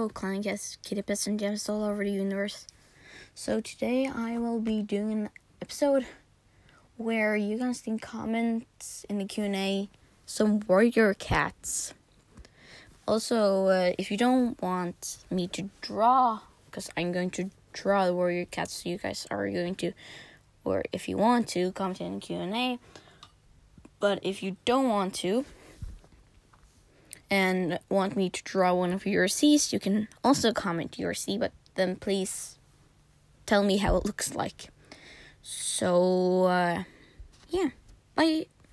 Hello, Clown Cats, Kitty Pets, and Gems all over the universe. So today I will be doing an episode where you guys can comment in the Q and A some warrior cats. Also, uh, if you don't want me to draw, because I'm going to draw the warrior cats, so you guys are going to, or if you want to, comment in the Q and A. But if you don't want to, and want me to draw one of your C's, you can also comment your C, but then please tell me how it looks like. So, uh, yeah, bye.